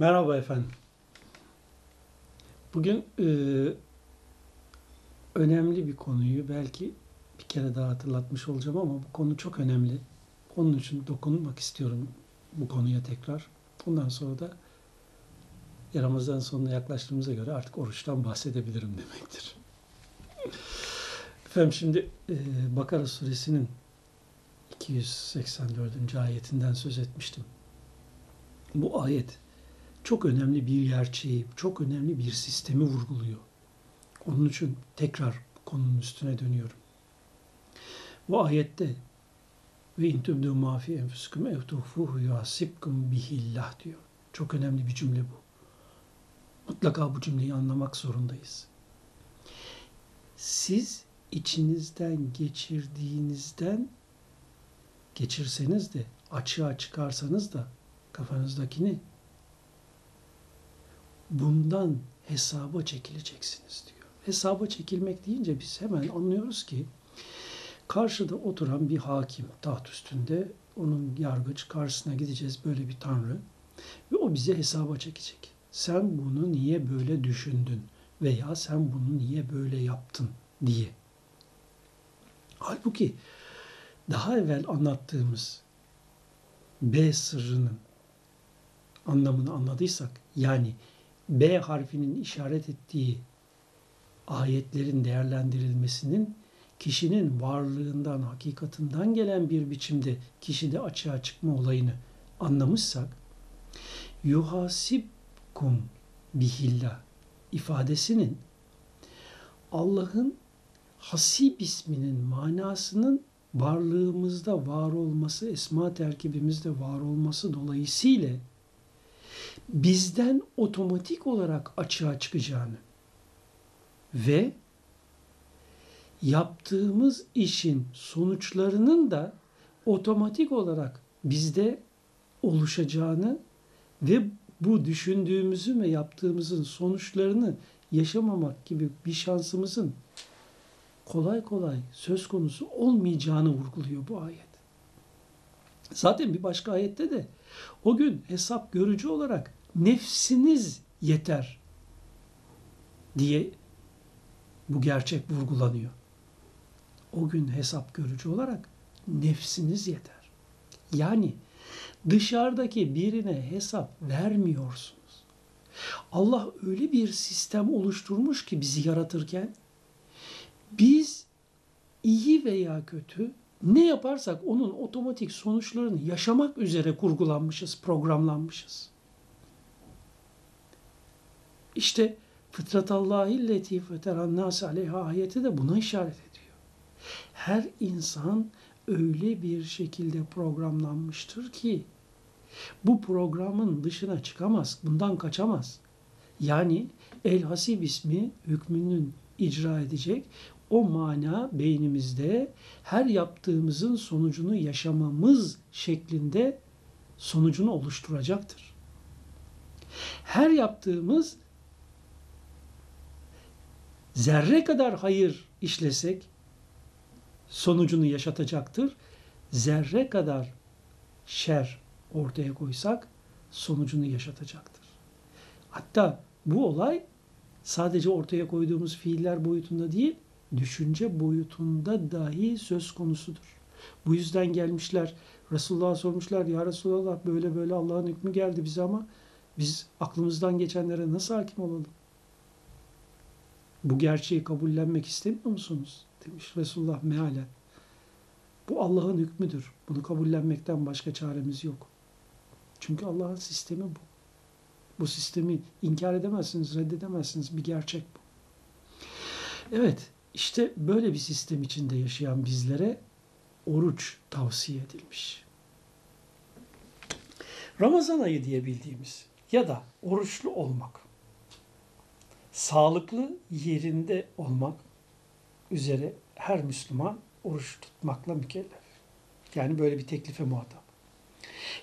Merhaba efendim. Bugün e, önemli bir konuyu belki bir kere daha hatırlatmış olacağım ama bu konu çok önemli. Onun için dokunmak istiyorum bu konuya tekrar. Ondan sonra da Ramazan sonuna yaklaştığımıza göre artık oruçtan bahsedebilirim demektir. Efendim şimdi e, Bakara suresinin 284. ayetinden söz etmiştim. Bu ayet çok önemli bir gerçeği, çok önemli bir sistemi vurguluyor. Onun için tekrar konunun üstüne dönüyorum. Bu ayette ve intübdü mafi enfüsüküm ev tuhfuhu yuhasibkum bihillah diyor. Çok önemli bir cümle bu. Mutlaka bu cümleyi anlamak zorundayız. Siz içinizden geçirdiğinizden geçirseniz de açığa çıkarsanız da kafanızdakini bundan hesaba çekileceksiniz diyor. Hesaba çekilmek deyince biz hemen anlıyoruz ki karşıda oturan bir hakim taht üstünde onun yargıç karşısına gideceğiz böyle bir tanrı ve o bize hesaba çekecek. Sen bunu niye böyle düşündün veya sen bunu niye böyle yaptın diye. Halbuki daha evvel anlattığımız B sırrının anlamını anladıysak yani B harfinin işaret ettiği ayetlerin değerlendirilmesinin kişinin varlığından, hakikatinden gelen bir biçimde kişide açığa çıkma olayını anlamışsak yuhasibkum bihillah ifadesinin Allah'ın hasib isminin manasının varlığımızda var olması, esma terkibimizde var olması dolayısıyla bizden otomatik olarak açığa çıkacağını ve yaptığımız işin sonuçlarının da otomatik olarak bizde oluşacağını ve bu düşündüğümüzün ve yaptığımızın sonuçlarını yaşamamak gibi bir şansımızın kolay kolay söz konusu olmayacağını vurguluyor bu ayet. Zaten bir başka ayette de o gün hesap görücü olarak nefsiniz yeter diye bu gerçek vurgulanıyor. O gün hesap görücü olarak nefsiniz yeter. Yani dışarıdaki birine hesap vermiyorsunuz. Allah öyle bir sistem oluşturmuş ki bizi yaratırken biz iyi veya kötü ne yaparsak onun otomatik sonuçlarını yaşamak üzere kurgulanmışız, programlanmışız. İşte fıtratallahi leti feterannâs aleyha ayeti de buna işaret ediyor. Her insan öyle bir şekilde programlanmıştır ki bu programın dışına çıkamaz, bundan kaçamaz. Yani El Hasib ismi hükmünün icra edecek. O mana beynimizde her yaptığımızın sonucunu yaşamamız şeklinde sonucunu oluşturacaktır. Her yaptığımız zerre kadar hayır işlesek sonucunu yaşatacaktır. Zerre kadar şer ortaya koysak sonucunu yaşatacaktır. Hatta bu olay sadece ortaya koyduğumuz fiiller boyutunda değil, düşünce boyutunda dahi söz konusudur. Bu yüzden gelmişler, Resulullah'a sormuşlar, Ya Resulallah böyle böyle Allah'ın hükmü geldi bize ama biz aklımızdan geçenlere nasıl hakim olalım? Bu gerçeği kabullenmek istemiyor musunuz? Demiş Resulullah mealen. Bu Allah'ın hükmüdür. Bunu kabullenmekten başka çaremiz yok. Çünkü Allah'ın sistemi bu. Bu sistemi inkar edemezsiniz, reddedemezsiniz. Bir gerçek bu. Evet, işte böyle bir sistem içinde yaşayan bizlere oruç tavsiye edilmiş. Ramazan ayı diye bildiğimiz ya da oruçlu olmak, sağlıklı yerinde olmak üzere her Müslüman oruç tutmakla mükellef. Yani böyle bir teklife muhatap.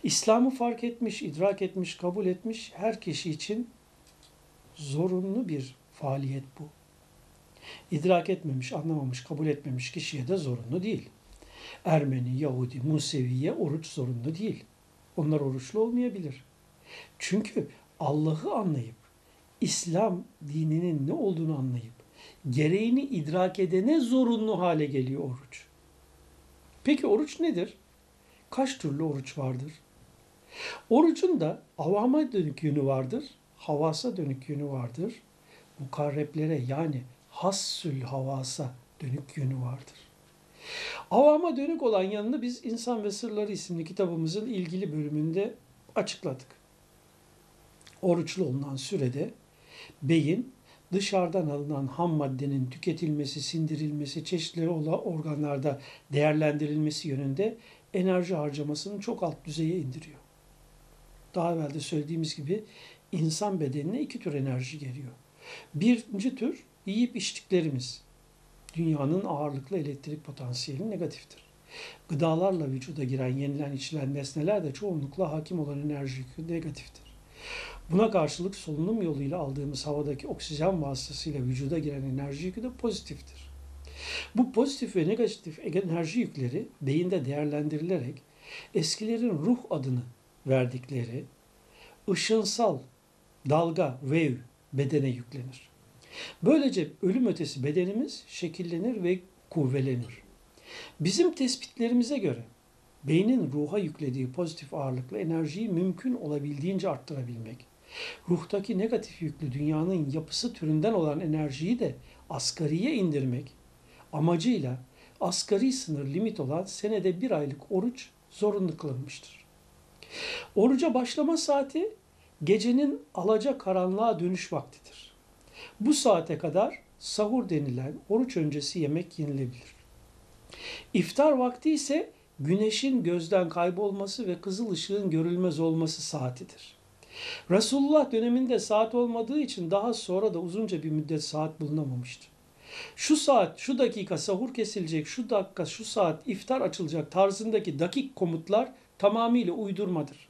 İslam'ı fark etmiş, idrak etmiş, kabul etmiş her kişi için zorunlu bir faaliyet bu. İdrak etmemiş, anlamamış, kabul etmemiş kişiye de zorunlu değil. Ermeni, Yahudi, Museviye oruç zorunlu değil. Onlar oruçlu olmayabilir. Çünkü Allah'ı anlayıp, İslam dininin ne olduğunu anlayıp, gereğini idrak edene zorunlu hale geliyor oruç. Peki oruç nedir? Kaç türlü oruç vardır? Orucun da avama dönük yönü vardır, havasa dönük yönü vardır. Mukarreplere yani hassül havasa dönük yönü vardır. Avama dönük olan yanını biz İnsan ve Sırları isimli kitabımızın ilgili bölümünde açıkladık. Oruçlu olunan sürede beyin dışarıdan alınan ham maddenin tüketilmesi, sindirilmesi, çeşitli organlarda değerlendirilmesi yönünde enerji harcamasını çok alt düzeye indiriyor. Daha evvel de söylediğimiz gibi insan bedenine iki tür enerji geliyor. Birinci tür yiyip içtiklerimiz. Dünyanın ağırlıklı elektrik potansiyeli negatiftir. Gıdalarla vücuda giren, yenilen, içilen nesneler de çoğunlukla hakim olan enerji yükü negatiftir. Buna karşılık solunum yoluyla aldığımız havadaki oksijen vasıtasıyla vücuda giren enerji yükü de pozitiftir. Bu pozitif ve negatif enerji yükleri beyinde değerlendirilerek eskilerin ruh adını verdikleri ışınsal dalga, wave bedene yüklenir. Böylece ölüm ötesi bedenimiz şekillenir ve kuvvelenir. Bizim tespitlerimize göre beynin ruha yüklediği pozitif ağırlıklı enerjiyi mümkün olabildiğince arttırabilmek, ruhtaki negatif yüklü dünyanın yapısı türünden olan enerjiyi de asgariye indirmek amacıyla asgari sınır limit olan senede bir aylık oruç zorunlu kılınmıştır. Oruca başlama saati gecenin alaca karanlığa dönüş vaktidir. Bu saate kadar sahur denilen oruç öncesi yemek yenilebilir. İftar vakti ise güneşin gözden kaybolması ve kızıl ışığın görülmez olması saatidir. Resulullah döneminde saat olmadığı için daha sonra da uzunca bir müddet saat bulunamamıştı. Şu saat, şu dakika sahur kesilecek, şu dakika, şu saat iftar açılacak tarzındaki dakik komutlar tamamıyla uydurmadır.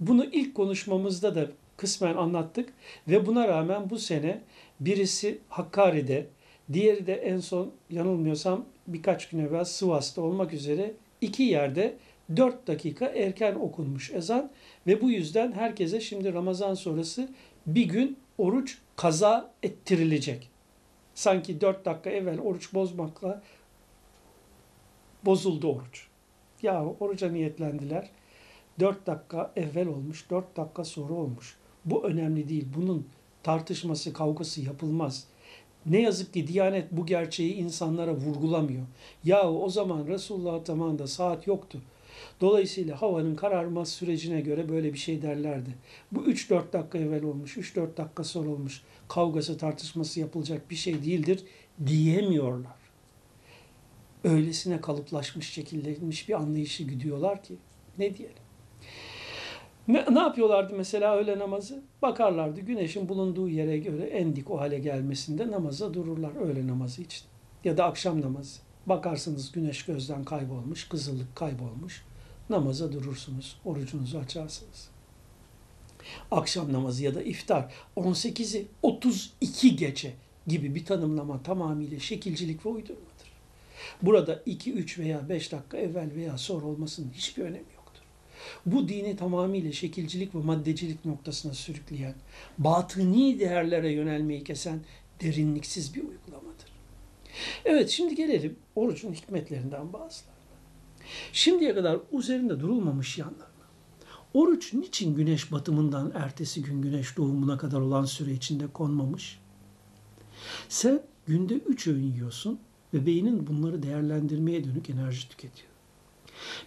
Bunu ilk konuşmamızda da kısmen anlattık ve buna rağmen bu sene birisi Hakkari'de, diğeri de en son yanılmıyorsam birkaç gün evvel Sivas'ta olmak üzere iki yerde 4 dakika erken okunmuş ezan ve bu yüzden herkese şimdi Ramazan sonrası bir gün oruç kaza ettirilecek. Sanki 4 dakika evvel oruç bozmakla bozuldu oruç. Ya oruca niyetlendiler. 4 dakika evvel olmuş, 4 dakika sonra olmuş. Bu önemli değil. Bunun tartışması, kavgası yapılmaz. Ne yazık ki Diyanet bu gerçeği insanlara vurgulamıyor. Yahu o zaman Resulullah zamanında saat yoktu. Dolayısıyla havanın kararmaz sürecine göre böyle bir şey derlerdi. Bu 3-4 dakika evvel olmuş, 3-4 dakika sonra olmuş. Kavgası, tartışması yapılacak bir şey değildir diyemiyorlar. Öylesine kalıplaşmış, şekillenmiş bir anlayışı güdüyorlar ki ne diyelim. Ne, ne yapıyorlardı mesela öğle namazı? Bakarlardı güneşin bulunduğu yere göre en dik o hale gelmesinde namaza dururlar öğle namazı için. Ya da akşam namazı. Bakarsınız güneş gözden kaybolmuş, kızıllık kaybolmuş. Namaza durursunuz, orucunuzu açarsınız. Akşam namazı ya da iftar 18'i 32 gece gibi bir tanımlama tamamıyla şekilcilik ve uydurmadır. Burada 2, 3 veya 5 dakika evvel veya sonra olmasının hiçbir önemi yok bu dini tamamıyla şekilcilik ve maddecilik noktasına sürükleyen, batıni değerlere yönelmeyi kesen derinliksiz bir uygulamadır. Evet şimdi gelelim orucun hikmetlerinden bazılarına. Şimdiye kadar üzerinde durulmamış yanlarına. Oruç niçin güneş batımından ertesi gün güneş doğumuna kadar olan süre içinde konmamış? Sen günde üç öğün yiyorsun ve beynin bunları değerlendirmeye dönük enerji tüketiyor.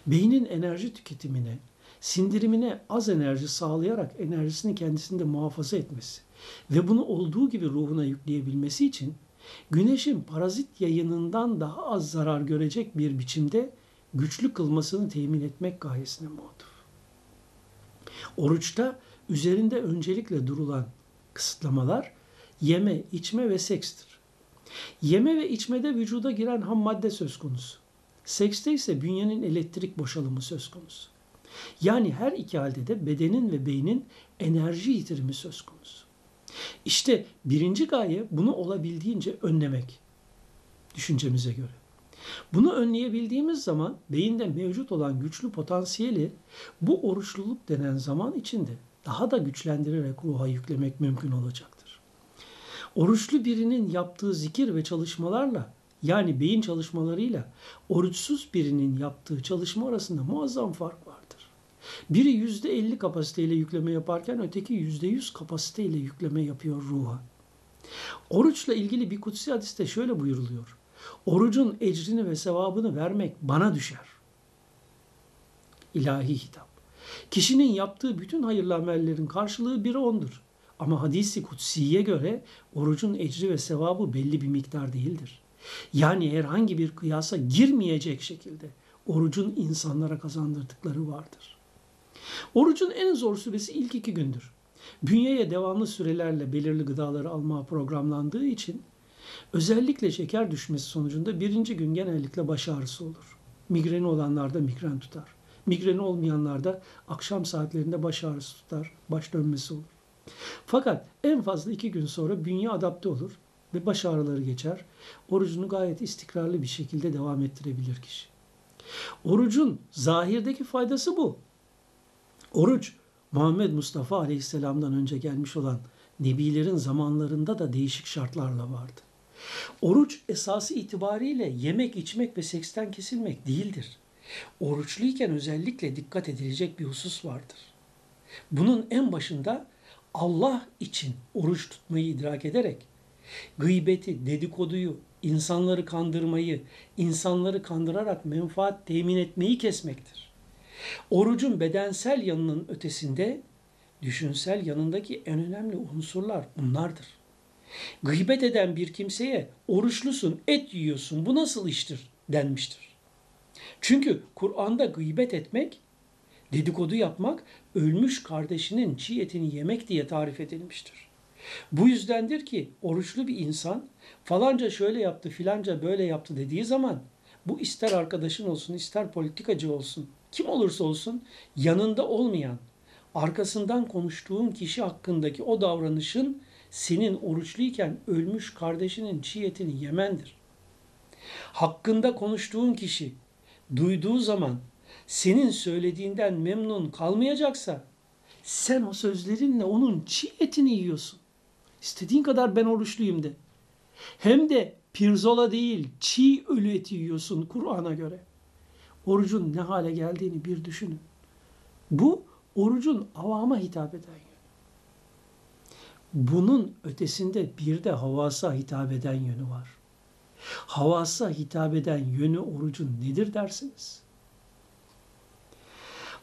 Beynin enerji tüketimine, sindirimine az enerji sağlayarak enerjisini kendisinde muhafaza etmesi ve bunu olduğu gibi ruhuna yükleyebilmesi için güneşin parazit yayınından daha az zarar görecek bir biçimde güçlü kılmasını temin etmek gayesine muhatap. Oruçta üzerinde öncelikle durulan kısıtlamalar yeme, içme ve sekstir. Yeme ve içmede vücuda giren ham madde söz konusu. Sekste ise bünyenin elektrik boşalımı söz konusu. Yani her iki halde de bedenin ve beynin enerji yitirimi söz konusu. İşte birinci gaye bunu olabildiğince önlemek düşüncemize göre. Bunu önleyebildiğimiz zaman beyinde mevcut olan güçlü potansiyeli bu oruçluluk denen zaman içinde daha da güçlendirerek ruha yüklemek mümkün olacaktır. Oruçlu birinin yaptığı zikir ve çalışmalarla yani beyin çalışmalarıyla oruçsuz birinin yaptığı çalışma arasında muazzam fark vardır. Biri yüzde elli kapasiteyle yükleme yaparken öteki yüzde yüz kapasiteyle yükleme yapıyor ruha. Oruçla ilgili bir kutsi hadiste şöyle buyuruluyor. Orucun ecrini ve sevabını vermek bana düşer. İlahi hitap. Kişinin yaptığı bütün hayırlı amellerin karşılığı bir ondur. Ama hadisi kutsiye göre orucun ecri ve sevabı belli bir miktar değildir. Yani herhangi bir kıyasa girmeyecek şekilde orucun insanlara kazandırdıkları vardır. Orucun en zor süresi ilk iki gündür. Bünyeye devamlı sürelerle belirli gıdaları almaya programlandığı için özellikle şeker düşmesi sonucunda birinci gün genellikle baş ağrısı olur. Migreni olanlarda migren tutar. Migreni olmayanlarda akşam saatlerinde baş ağrısı tutar, baş dönmesi olur. Fakat en fazla iki gün sonra bünye adapte olur ve baş ağrıları geçer. Orucunu gayet istikrarlı bir şekilde devam ettirebilir kişi. Orucun zahirdeki faydası bu. Oruç Muhammed Mustafa Aleyhisselam'dan önce gelmiş olan nebilerin zamanlarında da değişik şartlarla vardı. Oruç esası itibariyle yemek, içmek ve seksten kesilmek değildir. Oruçluyken özellikle dikkat edilecek bir husus vardır. Bunun en başında Allah için oruç tutmayı idrak ederek gıybeti, dedikoduyu, insanları kandırmayı, insanları kandırarak menfaat temin etmeyi kesmektir. Orucun bedensel yanının ötesinde düşünsel yanındaki en önemli unsurlar bunlardır. Gıybet eden bir kimseye oruçlusun, et yiyorsun, bu nasıl iştir denmiştir. Çünkü Kur'an'da gıybet etmek, dedikodu yapmak, ölmüş kardeşinin çiğ etini yemek diye tarif edilmiştir. Bu yüzdendir ki oruçlu bir insan falanca şöyle yaptı filanca böyle yaptı dediği zaman bu ister arkadaşın olsun ister politikacı olsun kim olursa olsun yanında olmayan arkasından konuştuğun kişi hakkındaki o davranışın senin oruçluyken ölmüş kardeşinin çiğ etini yemendir. Hakkında konuştuğun kişi duyduğu zaman senin söylediğinden memnun kalmayacaksa sen o sözlerinle onun çiğ etini yiyorsun. İstediğin kadar ben oruçluyum de. Hem de pirzola değil çiğ ölü eti yiyorsun Kur'an'a göre. Orucun ne hale geldiğini bir düşünün. Bu orucun avama hitap eden yönü. Bunun ötesinde bir de havasa hitap eden yönü var. Havasa hitap eden yönü orucun nedir dersiniz?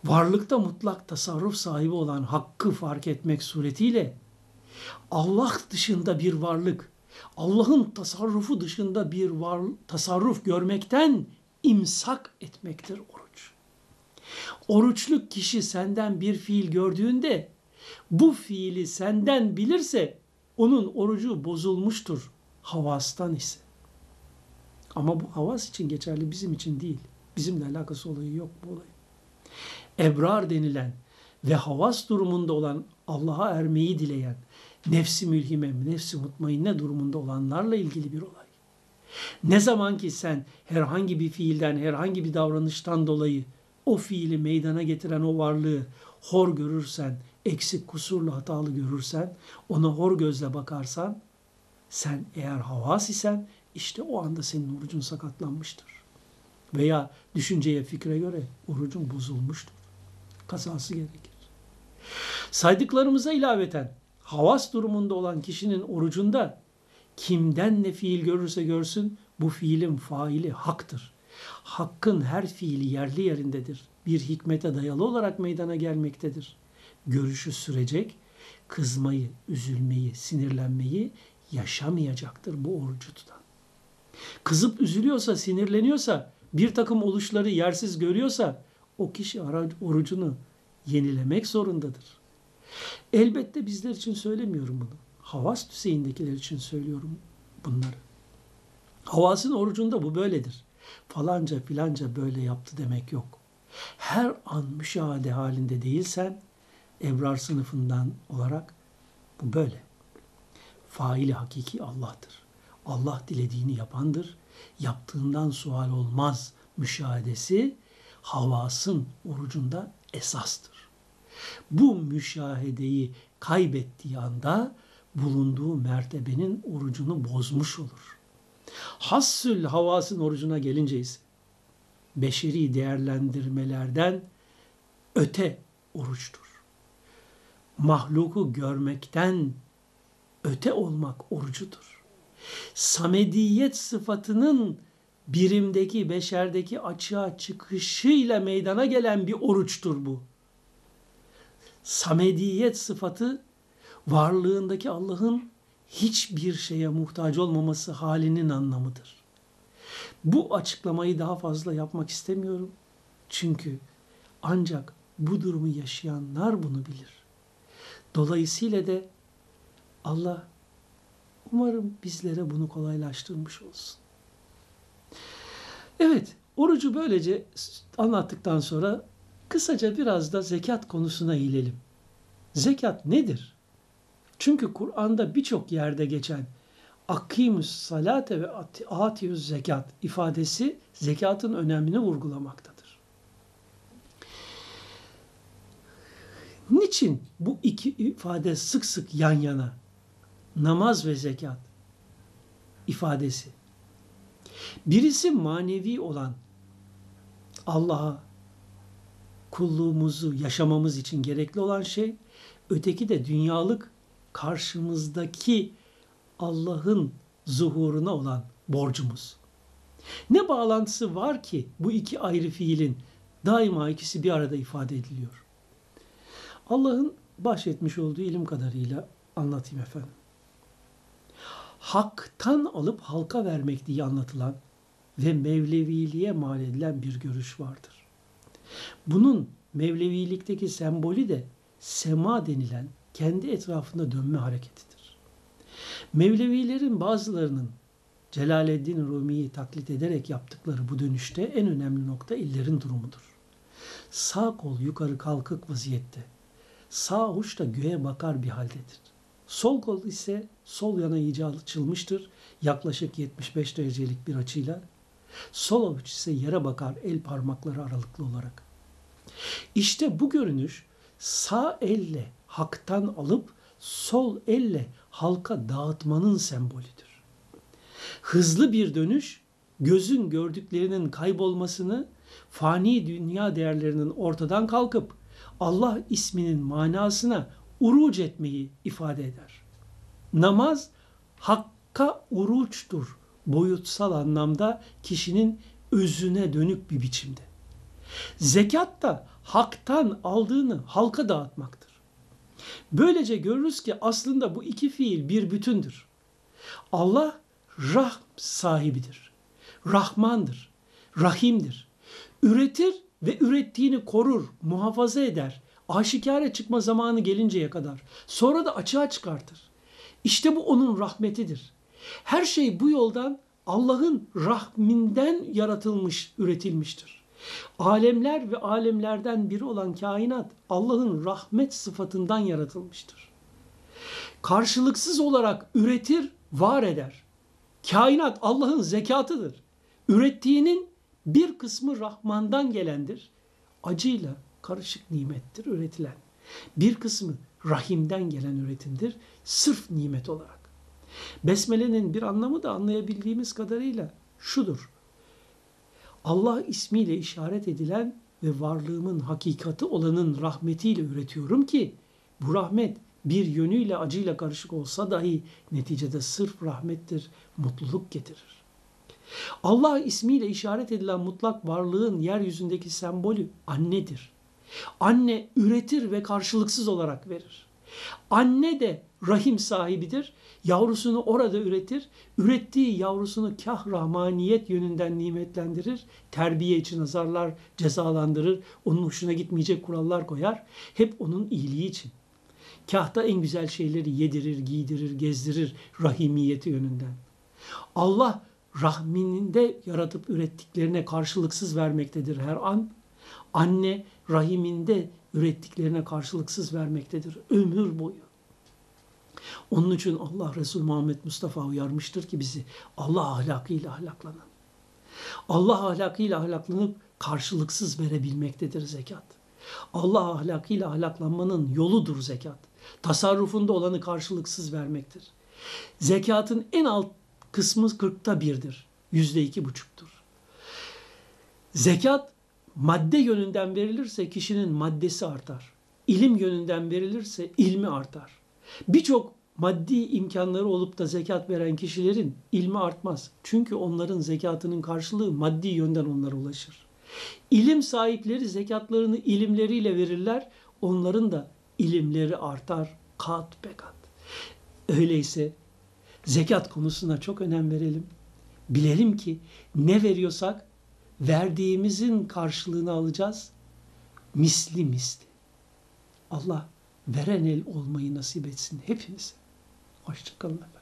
Varlıkta mutlak tasarruf sahibi olan hakkı fark etmek suretiyle Allah dışında bir varlık, Allah'ın tasarrufu dışında bir var, tasarruf görmekten imsak etmektir oruç. Oruçlu kişi senden bir fiil gördüğünde bu fiili senden bilirse onun orucu bozulmuştur havastan ise. Ama bu havas için geçerli bizim için değil. Bizimle alakası olayı yok bu olay. Ebrar denilen ve havas durumunda olan Allah'a ermeyi dileyen, nefsi mülhime, nefsi mutmainne durumunda olanlarla ilgili bir olay. Ne zaman ki sen herhangi bir fiilden, herhangi bir davranıştan dolayı o fiili meydana getiren o varlığı hor görürsen, eksik, kusurlu, hatalı görürsen, ona hor gözle bakarsan, sen eğer havas isen işte o anda senin orucun sakatlanmıştır. Veya düşünceye, fikre göre orucun bozulmuştur. Kazası gerekir. Saydıklarımıza ilaveten havas durumunda olan kişinin orucunda kimden ne fiil görürse görsün bu fiilin faili haktır. Hakkın her fiili yerli yerindedir. Bir hikmete dayalı olarak meydana gelmektedir. Görüşü sürecek, kızmayı, üzülmeyi, sinirlenmeyi yaşamayacaktır bu orucu tutan. Kızıp üzülüyorsa, sinirleniyorsa, bir takım oluşları yersiz görüyorsa o kişi orucunu yenilemek zorundadır. Elbette bizler için söylemiyorum bunu. Havas düzeyindekiler için söylüyorum bunları. Havasın orucunda bu böyledir. Falanca filanca böyle yaptı demek yok. Her an müşahede halinde değilsen ebrar sınıfından olarak bu böyle. Faili hakiki Allah'tır. Allah dilediğini yapandır. Yaptığından sual olmaz müşahedesi havasın orucunda esastır. Bu müşahedeyi kaybettiği anda bulunduğu mertebenin orucunu bozmuş olur. Hassül havasın orucuna gelince ise beşeri değerlendirmelerden öte oruçtur. Mahluku görmekten öte olmak orucudur. Samediyet sıfatının birimdeki, beşerdeki açığa çıkışıyla meydana gelen bir oruçtur bu. Samediyet sıfatı varlığındaki Allah'ın hiçbir şeye muhtaç olmaması halinin anlamıdır. Bu açıklamayı daha fazla yapmak istemiyorum. Çünkü ancak bu durumu yaşayanlar bunu bilir. Dolayısıyla da Allah umarım bizlere bunu kolaylaştırmış olsun. Evet, orucu böylece anlattıktan sonra kısaca biraz da zekat konusuna eğilelim. Zekat nedir? Çünkü Kur'an'da birçok yerde geçen akimus salate ve atiyus zekat ifadesi zekatın önemini vurgulamaktadır. Niçin bu iki ifade sık sık yan yana? Namaz ve zekat ifadesi. Birisi manevi olan Allah'a kulluğumuzu yaşamamız için gerekli olan şey, öteki de dünyalık karşımızdaki Allah'ın zuhuruna olan borcumuz. Ne bağlantısı var ki bu iki ayrı fiilin daima ikisi bir arada ifade ediliyor? Allah'ın bahşetmiş olduğu ilim kadarıyla anlatayım efendim. Haktan alıp halka vermek diye anlatılan ve Mevleviliğe mal edilen bir görüş vardır. Bunun Mevlevilikteki sembolü de sema denilen kendi etrafında dönme hareketidir. Mevlevilerin bazılarının Celaleddin Rumi'yi taklit ederek yaptıkları bu dönüşte en önemli nokta illerin durumudur. Sağ kol yukarı kalkık vaziyette, sağ uç da göğe bakar bir haldedir. Sol kol ise sol yana iyice açılmıştır, yaklaşık 75 derecelik bir açıyla. Sol avuç ise yere bakar el parmakları aralıklı olarak. İşte bu görünüş sağ elle haktan alıp sol elle halka dağıtmanın sembolüdür. Hızlı bir dönüş gözün gördüklerinin kaybolmasını, fani dünya değerlerinin ortadan kalkıp Allah isminin manasına uruç etmeyi ifade eder. Namaz hakka uruçtur. Boyutsal anlamda kişinin özüne dönük bir biçimde. Zekat da haktan aldığını halka dağıtmaktır. Böylece görürüz ki aslında bu iki fiil bir bütündür. Allah rahm sahibidir. Rahmandır. Rahimdir. Üretir ve ürettiğini korur, muhafaza eder. Aşikare çıkma zamanı gelinceye kadar. Sonra da açığa çıkartır. İşte bu onun rahmetidir. Her şey bu yoldan Allah'ın rahminden yaratılmış, üretilmiştir. Alemler ve alemlerden biri olan kainat Allah'ın rahmet sıfatından yaratılmıştır. Karşılıksız olarak üretir, var eder. Kainat Allah'ın zekatıdır. Ürettiğinin bir kısmı Rahman'dan gelendir. Acıyla karışık nimettir üretilen. Bir kısmı Rahim'den gelen üretimdir. Sırf nimet olarak. Besmele'nin bir anlamı da anlayabildiğimiz kadarıyla şudur. Allah ismiyle işaret edilen ve varlığımın hakikati olanın rahmetiyle üretiyorum ki bu rahmet bir yönüyle acıyla karışık olsa dahi neticede sırf rahmettir, mutluluk getirir. Allah ismiyle işaret edilen mutlak varlığın yeryüzündeki sembolü annedir. Anne üretir ve karşılıksız olarak verir. Anne de rahim sahibidir. Yavrusunu orada üretir. Ürettiği yavrusunu kah rahmaniyet yönünden nimetlendirir. Terbiye için azarlar, cezalandırır. Onun hoşuna gitmeyecek kurallar koyar. Hep onun iyiliği için. Kah da en güzel şeyleri yedirir, giydirir, gezdirir rahimiyeti yönünden. Allah rahminde yaratıp ürettiklerine karşılıksız vermektedir her an. Anne rahiminde ürettiklerine karşılıksız vermektedir ömür boyu. Onun için Allah Resul Muhammed Mustafa uyarmıştır ki bizi Allah ahlakıyla ahlaklanın. Allah ahlakıyla ahlaklanıp karşılıksız verebilmektedir zekat. Allah ahlakıyla ahlaklanmanın yoludur zekat. Tasarrufunda olanı karşılıksız vermektir. Zekatın en alt kısmı kırkta birdir. Yüzde iki buçuktur. Zekat madde yönünden verilirse kişinin maddesi artar. İlim yönünden verilirse ilmi artar. Birçok maddi imkanları olup da zekat veren kişilerin ilmi artmaz. Çünkü onların zekatının karşılığı maddi yönden onlara ulaşır. İlim sahipleri zekatlarını ilimleriyle verirler. Onların da ilimleri artar kat be kat. Öyleyse zekat konusuna çok önem verelim. Bilelim ki ne veriyorsak verdiğimizin karşılığını alacağız. Misli misli. Allah veren el olmayı nasip etsin hepimize. Hoşçakalın efendim.